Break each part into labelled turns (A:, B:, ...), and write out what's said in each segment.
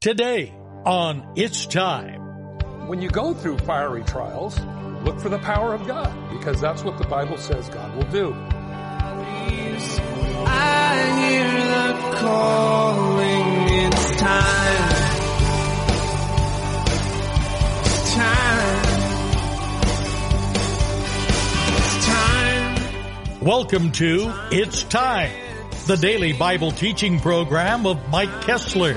A: Today on It's Time.
B: When you go through fiery trials, look for the power of God because that's what the Bible says God will do.
C: I hear the calling. It's time. It's time. It's time.
A: Welcome to It's Time, the daily Bible teaching program of Mike Kestler,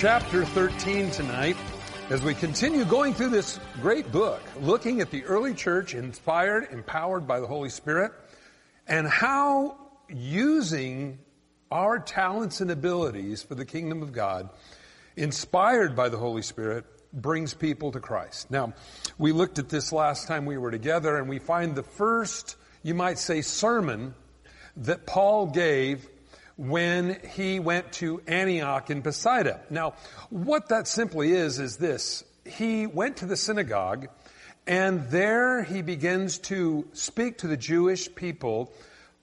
B: Chapter 13 tonight as we continue going through this great book, looking at the early church inspired, empowered by the Holy Spirit, and how using our talents and abilities for the kingdom of God, inspired by the Holy Spirit, brings people to Christ. Now, we looked at this last time we were together and we find the first, you might say, sermon that Paul gave when he went to Antioch in Pisidia. Now, what that simply is, is this. He went to the synagogue and there he begins to speak to the Jewish people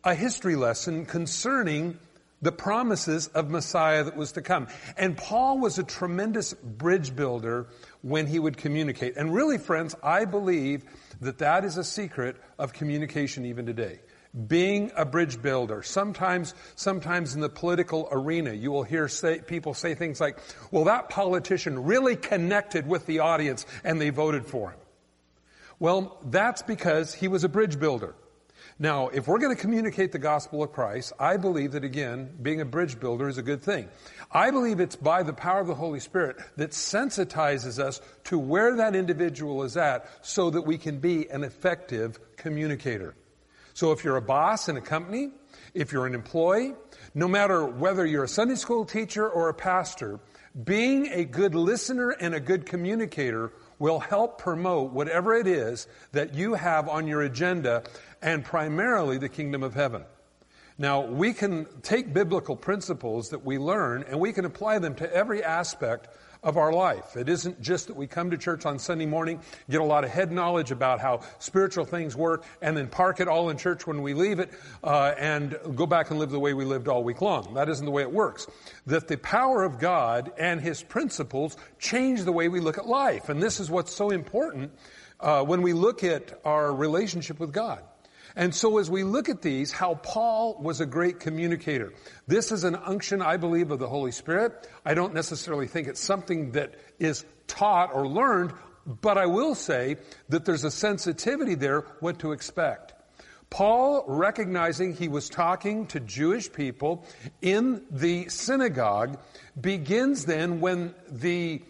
B: a history lesson concerning the promises of Messiah that was to come. And Paul was a tremendous bridge builder when he would communicate. And really, friends, I believe that that is a secret of communication even today. Being a bridge builder. Sometimes, sometimes in the political arena, you will hear say, people say things like, well, that politician really connected with the audience and they voted for him. Well, that's because he was a bridge builder. Now, if we're going to communicate the gospel of Christ, I believe that again, being a bridge builder is a good thing. I believe it's by the power of the Holy Spirit that sensitizes us to where that individual is at so that we can be an effective communicator. So if you're a boss in a company, if you're an employee, no matter whether you're a Sunday school teacher or a pastor, being a good listener and a good communicator will help promote whatever it is that you have on your agenda and primarily the kingdom of heaven. Now, we can take biblical principles that we learn and we can apply them to every aspect of our life. It isn't just that we come to church on Sunday morning, get a lot of head knowledge about how spiritual things work, and then park it all in church when we leave it, uh, and go back and live the way we lived all week long. That isn't the way it works. That the power of God and His principles change the way we look at life. And this is what's so important uh, when we look at our relationship with God. And so as we look at these, how Paul was a great communicator. This is an unction, I believe, of the Holy Spirit. I don't necessarily think it's something that is taught or learned, but I will say that there's a sensitivity there what to expect. Paul, recognizing he was talking to Jewish people in the synagogue, begins then when the,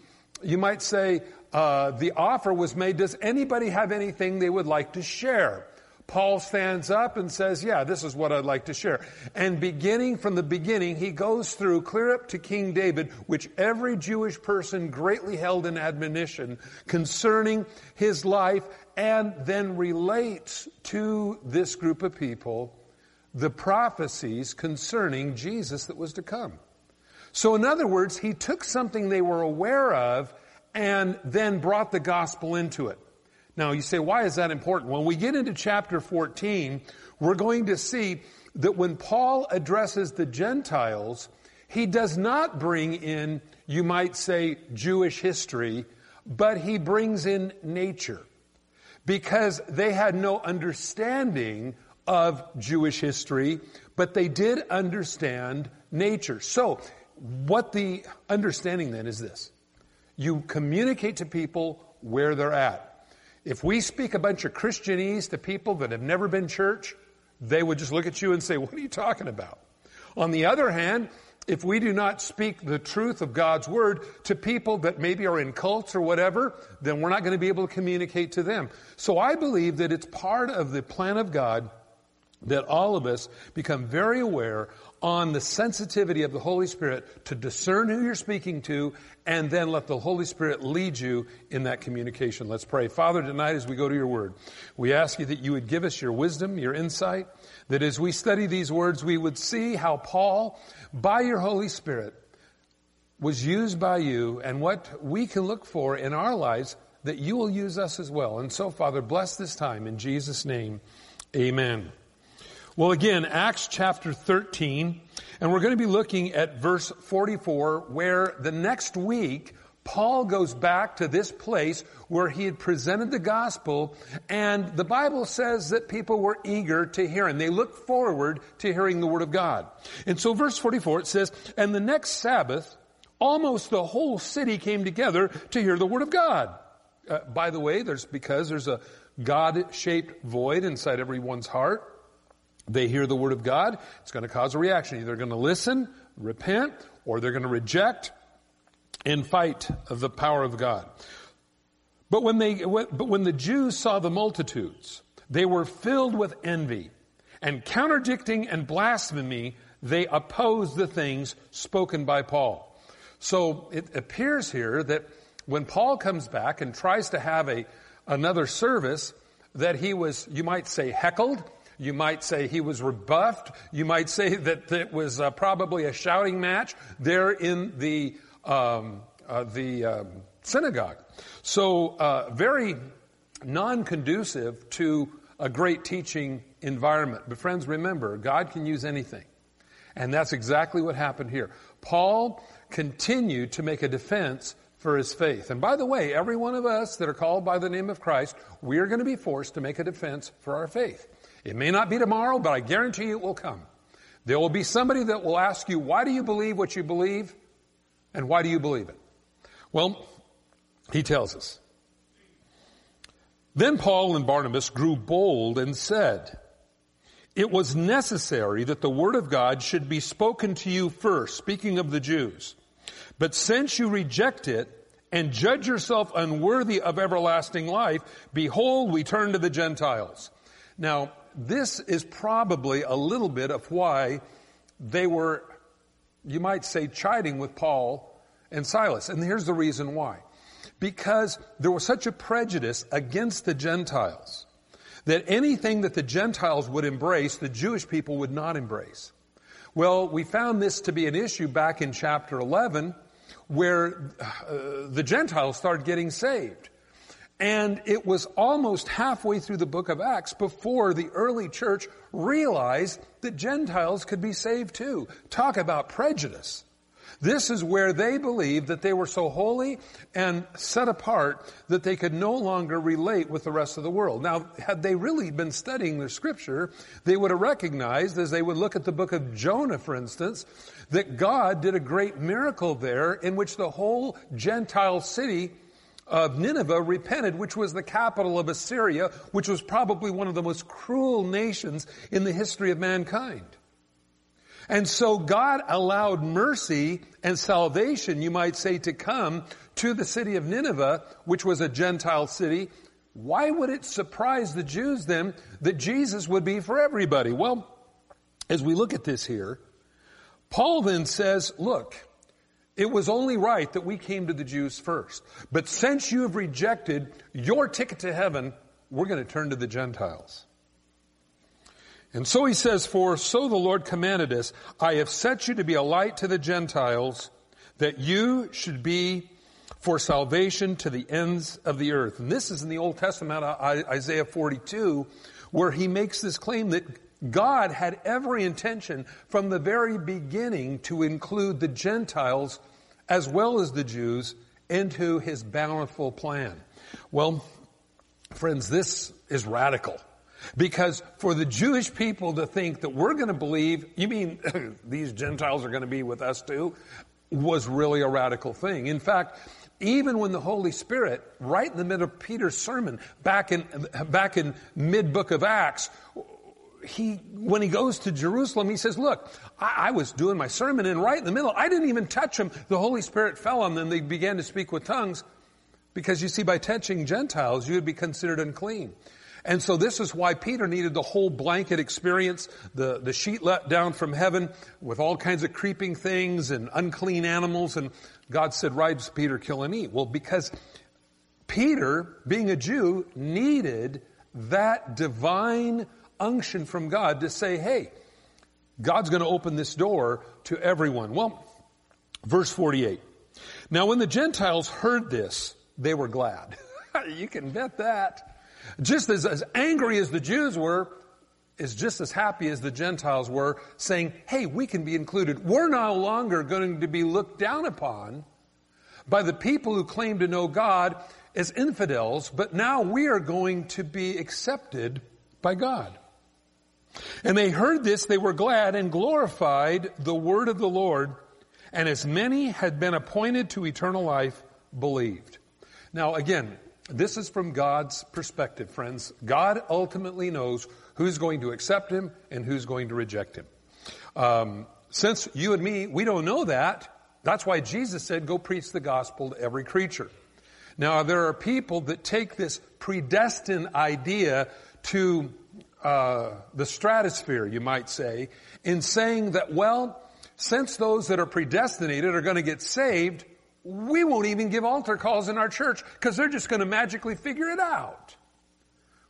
B: you might say, uh, the offer was made, does anybody have anything they would like to share? Paul stands up and says, yeah, this is what I'd like to share. And beginning from the beginning, he goes through clear up to King David, which every Jewish person greatly held in admonition concerning his life, and then relates to this group of people the prophecies concerning Jesus that was to come. So in other words, he took something they were aware of and then brought the gospel into it. Now you say, why is that important? When we get into chapter 14, we're going to see that when Paul addresses the Gentiles, he does not bring in, you might say, Jewish history, but he brings in nature. Because they had no understanding of Jewish history, but they did understand nature. So, what the understanding then is this. You communicate to people where they're at. If we speak a bunch of Christianese to people that have never been church, they would just look at you and say, what are you talking about? On the other hand, if we do not speak the truth of God's word to people that maybe are in cults or whatever, then we're not going to be able to communicate to them. So I believe that it's part of the plan of God that all of us become very aware on the sensitivity of the Holy Spirit to discern who you're speaking to and then let the Holy Spirit lead you in that communication. Let's pray. Father, tonight as we go to your word, we ask you that you would give us your wisdom, your insight, that as we study these words, we would see how Paul, by your Holy Spirit, was used by you and what we can look for in our lives that you will use us as well. And so, Father, bless this time in Jesus' name. Amen. Well, again, Acts chapter 13, and we're going to be looking at verse 44, where the next week, Paul goes back to this place where he had presented the gospel, and the Bible says that people were eager to hear him. They looked forward to hearing the word of God. And so verse 44, it says, And the next Sabbath, almost the whole city came together to hear the word of God. Uh, by the way, there's because there's a God-shaped void inside everyone's heart. They hear the word of God, it's going to cause a reaction. Either they're going to listen, repent, or they're going to reject and fight the power of God. But when they, but when the Jews saw the multitudes, they were filled with envy and contradicting and blasphemy, they opposed the things spoken by Paul. So it appears here that when Paul comes back and tries to have a, another service, that he was, you might say, heckled. You might say he was rebuffed. You might say that it was uh, probably a shouting match there in the um, uh, the um, synagogue. So uh, very non-conducive to a great teaching environment. But friends, remember, God can use anything, and that's exactly what happened here. Paul continued to make a defense for his faith. And by the way, every one of us that are called by the name of Christ, we are going to be forced to make a defense for our faith. It may not be tomorrow, but I guarantee you it will come. There will be somebody that will ask you, why do you believe what you believe? And why do you believe it? Well, he tells us. Then Paul and Barnabas grew bold and said, it was necessary that the word of God should be spoken to you first, speaking of the Jews. But since you reject it and judge yourself unworthy of everlasting life, behold, we turn to the Gentiles. Now, this is probably a little bit of why they were, you might say, chiding with Paul and Silas. And here's the reason why. Because there was such a prejudice against the Gentiles that anything that the Gentiles would embrace, the Jewish people would not embrace. Well, we found this to be an issue back in chapter 11 where uh, the Gentiles started getting saved. And it was almost halfway through the book of Acts before the early church realized that Gentiles could be saved too. Talk about prejudice. This is where they believed that they were so holy and set apart that they could no longer relate with the rest of the world. Now, had they really been studying the scripture, they would have recognized as they would look at the book of Jonah, for instance, that God did a great miracle there in which the whole Gentile city of Nineveh repented, which was the capital of Assyria, which was probably one of the most cruel nations in the history of mankind. And so God allowed mercy and salvation, you might say, to come to the city of Nineveh, which was a Gentile city. Why would it surprise the Jews then that Jesus would be for everybody? Well, as we look at this here, Paul then says, look, it was only right that we came to the Jews first. But since you have rejected your ticket to heaven, we're going to turn to the Gentiles. And so he says, for so the Lord commanded us, I have set you to be a light to the Gentiles, that you should be for salvation to the ends of the earth. And this is in the Old Testament, Isaiah 42, where he makes this claim that God had every intention from the very beginning to include the Gentiles as well as the Jews into his bountiful plan. Well, friends, this is radical. Because for the Jewish people to think that we're going to believe, you mean these Gentiles are going to be with us too, was really a radical thing. In fact, even when the Holy Spirit, right in the middle of Peter's sermon, back in, back in mid book of Acts, he, when he goes to Jerusalem, he says, look, I, I, was doing my sermon and right in the middle, I didn't even touch them. The Holy Spirit fell on them. They began to speak with tongues because you see, by touching Gentiles, you would be considered unclean. And so this is why Peter needed the whole blanket experience, the, the sheet let down from heaven with all kinds of creeping things and unclean animals. And God said, rise Peter, kill and eat. Well, because Peter, being a Jew, needed that divine unction from God to say, hey, God's going to open this door to everyone. Well, verse 48. Now when the Gentiles heard this, they were glad. you can bet that. Just as, as angry as the Jews were, is just as happy as the Gentiles were, saying, hey, we can be included. We're no longer going to be looked down upon by the people who claim to know God as infidels, but now we are going to be accepted by God. And they heard this, they were glad and glorified the word of the Lord, and as many had been appointed to eternal life believed. Now again, this is from God's perspective, friends. God ultimately knows who's going to accept him and who's going to reject him. Um, since you and me, we don't know that, that's why Jesus said, go preach the gospel to every creature. Now, there are people that take this predestined idea to uh, the stratosphere, you might say, in saying that, well, since those that are predestinated are going to get saved, we won't even give altar calls in our church because they're just going to magically figure it out.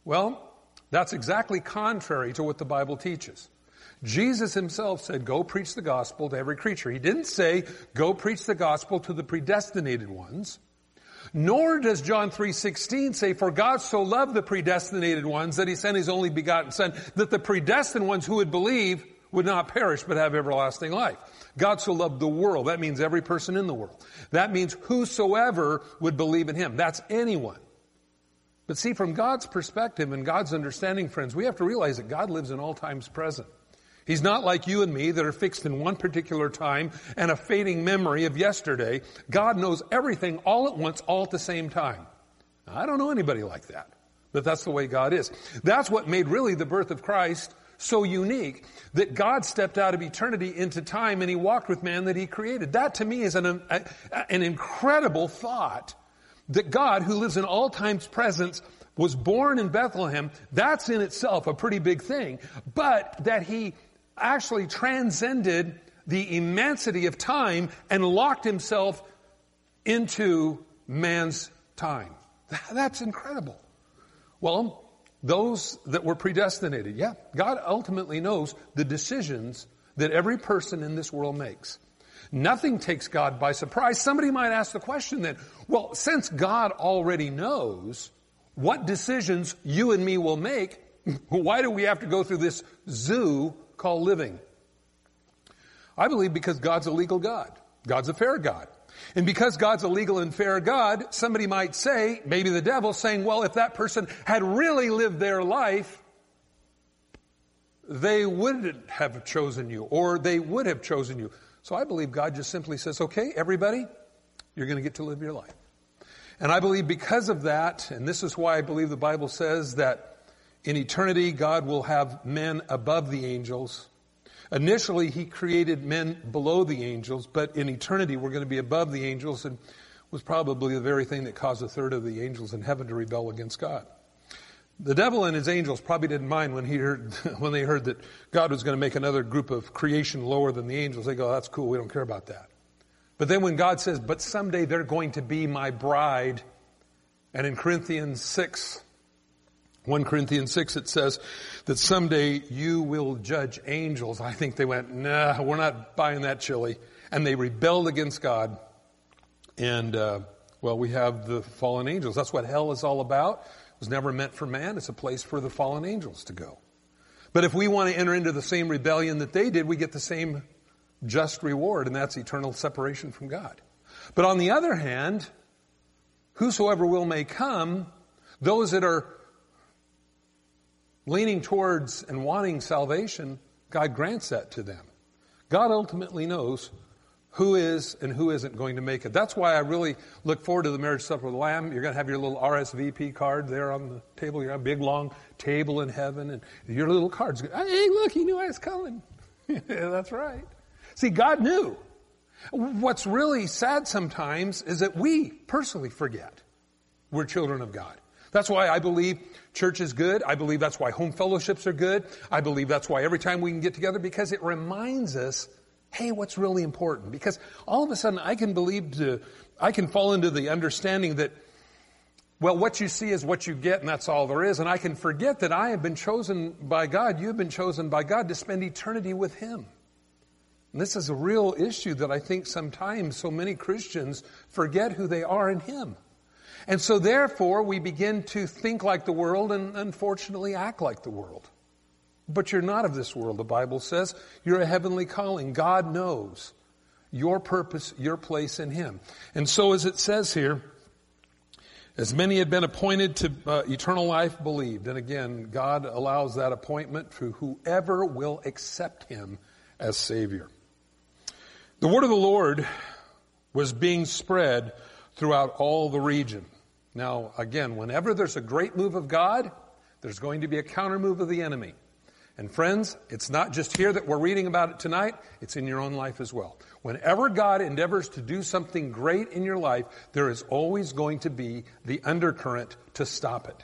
B: Well, that's exactly contrary to what the Bible teaches. Jesus himself said, go preach the gospel to every creature. He didn't say, go preach the gospel to the predestinated ones. Nor does John 3.16 say, for God so loved the predestinated ones that he sent his only begotten son, that the predestined ones who would believe would not perish but have everlasting life. God so loved the world. That means every person in the world. That means whosoever would believe in him. That's anyone. But see, from God's perspective and God's understanding, friends, we have to realize that God lives in all times present. He's not like you and me that are fixed in one particular time and a fading memory of yesterday. God knows everything all at once, all at the same time. I don't know anybody like that, but that's the way God is. That's what made really the birth of Christ so unique that God stepped out of eternity into time and he walked with man that he created. That to me is an, a, an incredible thought that God who lives in all times presence was born in Bethlehem. That's in itself a pretty big thing, but that he actually transcended the immensity of time and locked himself into man's time. That's incredible. Well, those that were predestinated, yeah, God ultimately knows the decisions that every person in this world makes. Nothing takes God by surprise. Somebody might ask the question then, well, since God already knows what decisions you and me will make, why do we have to go through this zoo called living. I believe because God's a legal God. God's a fair God. And because God's a legal and fair God, somebody might say, maybe the devil saying, well, if that person had really lived their life, they wouldn't have chosen you, or they would have chosen you. So I believe God just simply says, okay, everybody, you're going to get to live your life. And I believe because of that, and this is why I believe the Bible says that in eternity, God will have men above the angels. Initially, He created men below the angels, but in eternity, we're going to be above the angels and was probably the very thing that caused a third of the angels in heaven to rebel against God. The devil and his angels probably didn't mind when he heard, when they heard that God was going to make another group of creation lower than the angels. They go, that's cool. We don't care about that. But then when God says, but someday they're going to be my bride, and in Corinthians 6, 1 Corinthians 6, it says that someday you will judge angels. I think they went, nah, we're not buying that chili. And they rebelled against God. And, uh, well, we have the fallen angels. That's what hell is all about. It was never meant for man. It's a place for the fallen angels to go. But if we want to enter into the same rebellion that they did, we get the same just reward, and that's eternal separation from God. But on the other hand, whosoever will may come, those that are leaning towards and wanting salvation, God grants that to them. God ultimately knows who is and who isn't going to make it. That's why I really look forward to the marriage supper of the Lamb. You're going to have your little RSVP card there on the table. You're going to have a big long table in heaven and your little cards. Hey, look, he knew I was coming. yeah, that's right. See, God knew. What's really sad sometimes is that we personally forget we're children of God. That's why I believe church is good. I believe that's why home fellowships are good. I believe that's why every time we can get together because it reminds us, hey, what's really important? Because all of a sudden I can believe to, I can fall into the understanding that, well, what you see is what you get and that's all there is. And I can forget that I have been chosen by God. You've been chosen by God to spend eternity with Him. And this is a real issue that I think sometimes so many Christians forget who they are in Him. And so therefore we begin to think like the world and unfortunately act like the world. But you're not of this world, the Bible says. You're a heavenly calling. God knows your purpose, your place in Him. And so as it says here, as many had been appointed to uh, eternal life believed. And again, God allows that appointment for whoever will accept Him as Savior. The word of the Lord was being spread throughout all the region. Now, again, whenever there's a great move of God, there's going to be a counter move of the enemy. And friends, it's not just here that we're reading about it tonight, it's in your own life as well. Whenever God endeavors to do something great in your life, there is always going to be the undercurrent to stop it.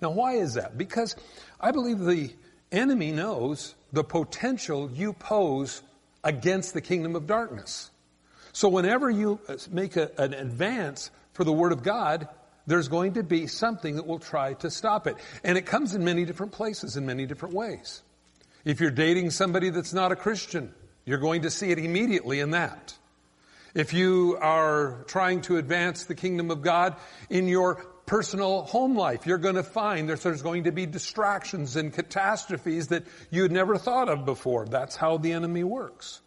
B: Now, why is that? Because I believe the enemy knows the potential you pose against the kingdom of darkness. So whenever you uh, make a, an advance for the Word of God, there's going to be something that will try to stop it. And it comes in many different places, in many different ways. If you're dating somebody that's not a Christian, you're going to see it immediately in that. If you are trying to advance the kingdom of God in your personal home life, you're going to find that there's going to be distractions and catastrophes that you had never thought of before. That's how the enemy works.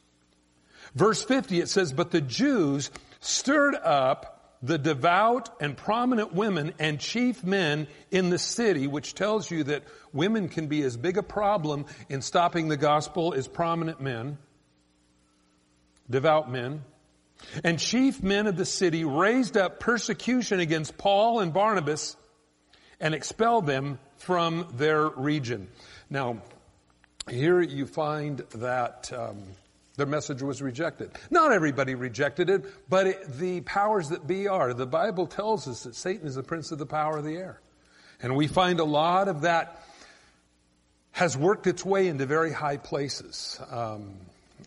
B: Verse 50, it says, But the Jews stirred up the devout and prominent women and chief men in the city, which tells you that women can be as big a problem in stopping the gospel as prominent men, devout men. And chief men of the city raised up persecution against Paul and Barnabas and expelled them from their region. Now, here you find that um, their message was rejected. Not everybody rejected it, but it, the powers that be are. The Bible tells us that Satan is the prince of the power of the air. And we find a lot of that has worked its way into very high places. Um,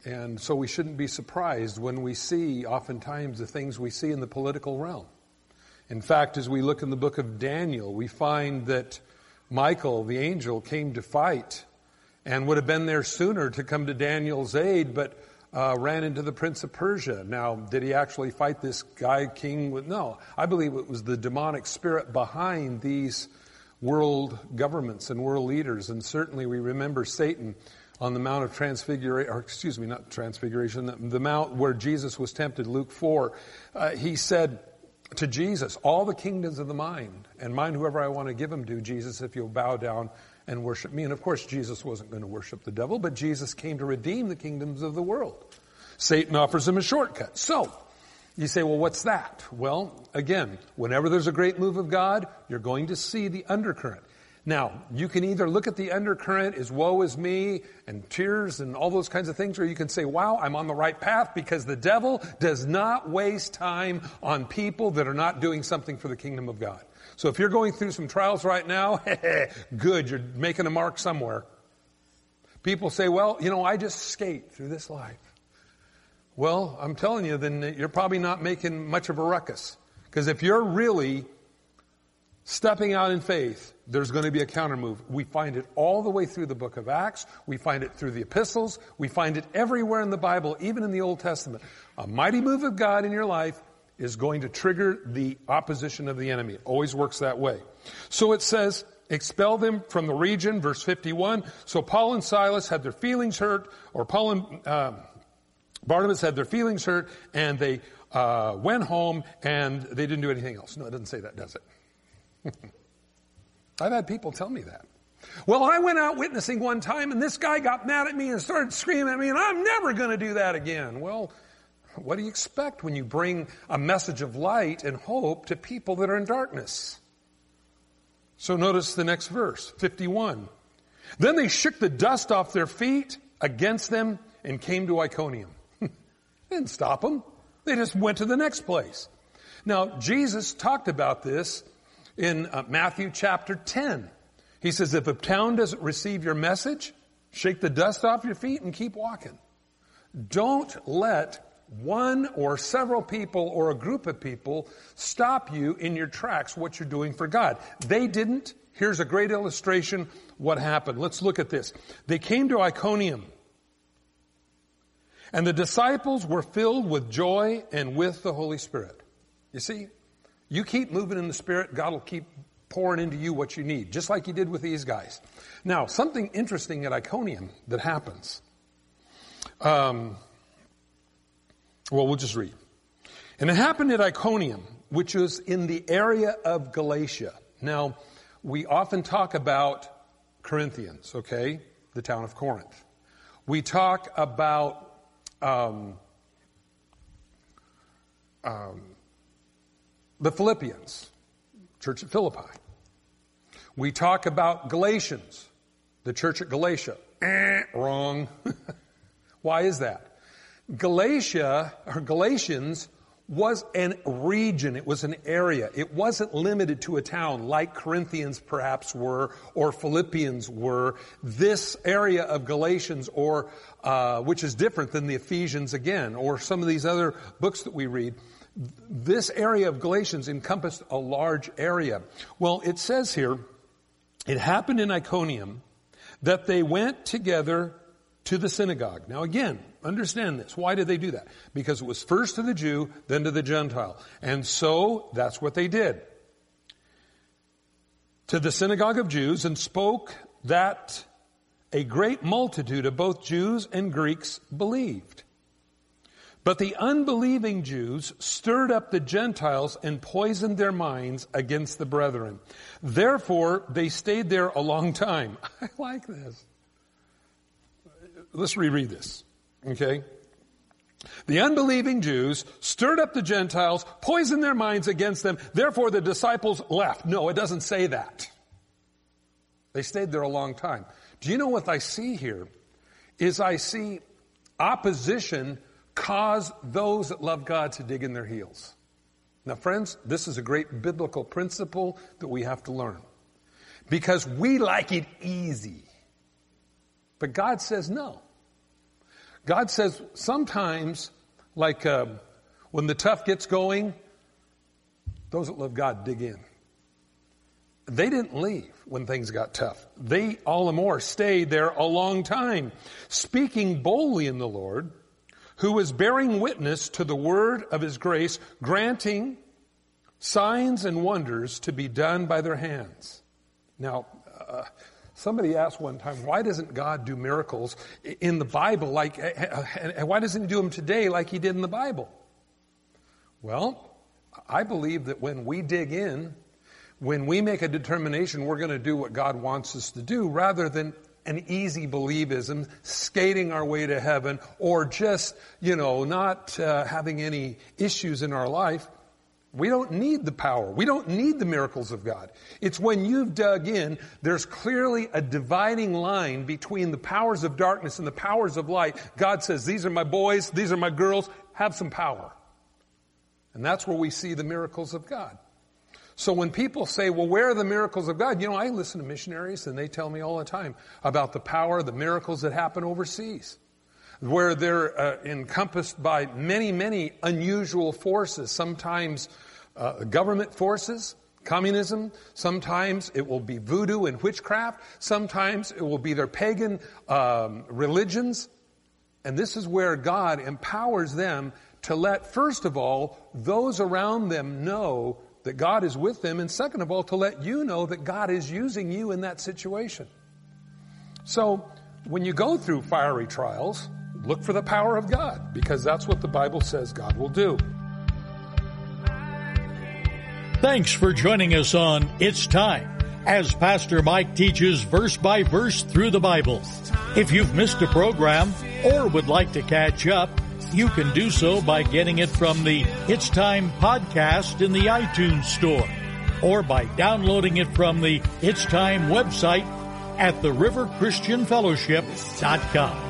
B: and so we shouldn't be surprised when we see oftentimes the things we see in the political realm. In fact, as we look in the book of Daniel, we find that Michael, the angel, came to fight and would have been there sooner to come to Daniel's aid, but uh, ran into the prince of Persia. Now, did he actually fight this guy king? With, no, I believe it was the demonic spirit behind these world governments and world leaders. And certainly, we remember Satan on the Mount of Transfiguration, or excuse me, not Transfiguration, the, the Mount where Jesus was tempted, Luke 4. Uh, he said to Jesus, All the kingdoms of the mind, and mind whoever I want to give them to, Jesus, if you'll bow down and worship me. And of course, Jesus wasn't going to worship the devil, but Jesus came to redeem the kingdoms of the world. Satan offers him a shortcut. So, you say, well, what's that? Well, again, whenever there's a great move of God, you're going to see the undercurrent. Now, you can either look at the undercurrent as woe is me and tears and all those kinds of things, or you can say, wow, I'm on the right path because the devil does not waste time on people that are not doing something for the kingdom of God. So if you're going through some trials right now, good, you're making a mark somewhere. People say, well, you know, I just skate through this life. Well, I'm telling you, then you're probably not making much of a ruckus. Because if you're really stepping out in faith, there's going to be a counter move. We find it all the way through the book of Acts. We find it through the epistles. We find it everywhere in the Bible, even in the Old Testament. A mighty move of God in your life is going to trigger the opposition of the enemy. Always works that way. So it says, expel them from the region, verse 51. So Paul and Silas had their feelings hurt, or Paul and uh, Barnabas had their feelings hurt, and they uh, went home and they didn't do anything else. No, it doesn't say that, does it? I've had people tell me that. Well, I went out witnessing one time and this guy got mad at me and started screaming at me and I'm never going to do that again. Well, what do you expect when you bring a message of light and hope to people that are in darkness? So notice the next verse, 51. Then they shook the dust off their feet against them and came to Iconium. Didn't stop them. They just went to the next place. Now, Jesus talked about this in uh, Matthew chapter 10. He says, if a town doesn't receive your message, shake the dust off your feet and keep walking. Don't let one or several people or a group of people stop you in your tracks what you're doing for God. They didn't. Here's a great illustration what happened. Let's look at this. They came to Iconium. And the disciples were filled with joy and with the Holy Spirit. You see, you keep moving in the Spirit, God will keep pouring into you what you need, just like he did with these guys. Now, something interesting at Iconium that happens. Um, well, we'll just read. And it happened at Iconium, which was in the area of Galatia. Now, we often talk about Corinthians, okay? The town of Corinth. We talk about um, um, the Philippians, church at Philippi. We talk about Galatians, the church at Galatia. Eh, wrong. Why is that? Galatia, or Galatians, was an region. It was an area. It wasn't limited to a town like Corinthians perhaps were or Philippians were. This area of Galatians or, uh, which is different than the Ephesians again or some of these other books that we read. This area of Galatians encompassed a large area. Well, it says here, it happened in Iconium that they went together to the synagogue. Now again, understand this. Why did they do that? Because it was first to the Jew, then to the Gentile. And so, that's what they did. To the synagogue of Jews and spoke that a great multitude of both Jews and Greeks believed. But the unbelieving Jews stirred up the Gentiles and poisoned their minds against the brethren. Therefore, they stayed there a long time. I like this. Let's reread this. Okay? The unbelieving Jews stirred up the Gentiles, poisoned their minds against them. Therefore, the disciples left. No, it doesn't say that. They stayed there a long time. Do you know what I see here? Is I see opposition cause those that love God to dig in their heels. Now, friends, this is a great biblical principle that we have to learn. Because we like it easy. But God says no. God says sometimes, like uh, when the tough gets going, those that love God dig in. They didn't leave when things got tough. They all the more stayed there a long time, speaking boldly in the Lord who is bearing witness to the word of his grace, granting signs and wonders to be done by their hands. Now, uh, somebody asked one time, why doesn't God do miracles in the Bible like, and why doesn't he do them today like he did in the Bible? Well, I believe that when we dig in, when we make a determination we're going to do what God wants us to do, rather than an easy believism, skating our way to heaven, or just, you know, not uh, having any issues in our life. We don't need the power. We don't need the miracles of God. It's when you've dug in, there's clearly a dividing line between the powers of darkness and the powers of light. God says, these are my boys, these are my girls, have some power. And that's where we see the miracles of God. So when people say, well, where are the miracles of God? You know, I listen to missionaries and they tell me all the time about the power, the miracles that happen overseas. Where they're uh, encompassed by many, many unusual forces. Sometimes uh, government forces, communism. Sometimes it will be voodoo and witchcraft. Sometimes it will be their pagan um, religions. And this is where God empowers them to let, first of all, those around them know that God is with them, and second of all, to let you know that God is using you in that situation. So, when you go through fiery trials, look for the power of God, because that's what the Bible says God will do.
A: Thanks for joining us on It's Time as Pastor Mike teaches verse by verse through the Bible. If you've missed a program or would like to catch up, you can do so by getting it from the It's Time podcast in the iTunes store or by downloading it from the It's Time website at theriverchristianfellowship.com.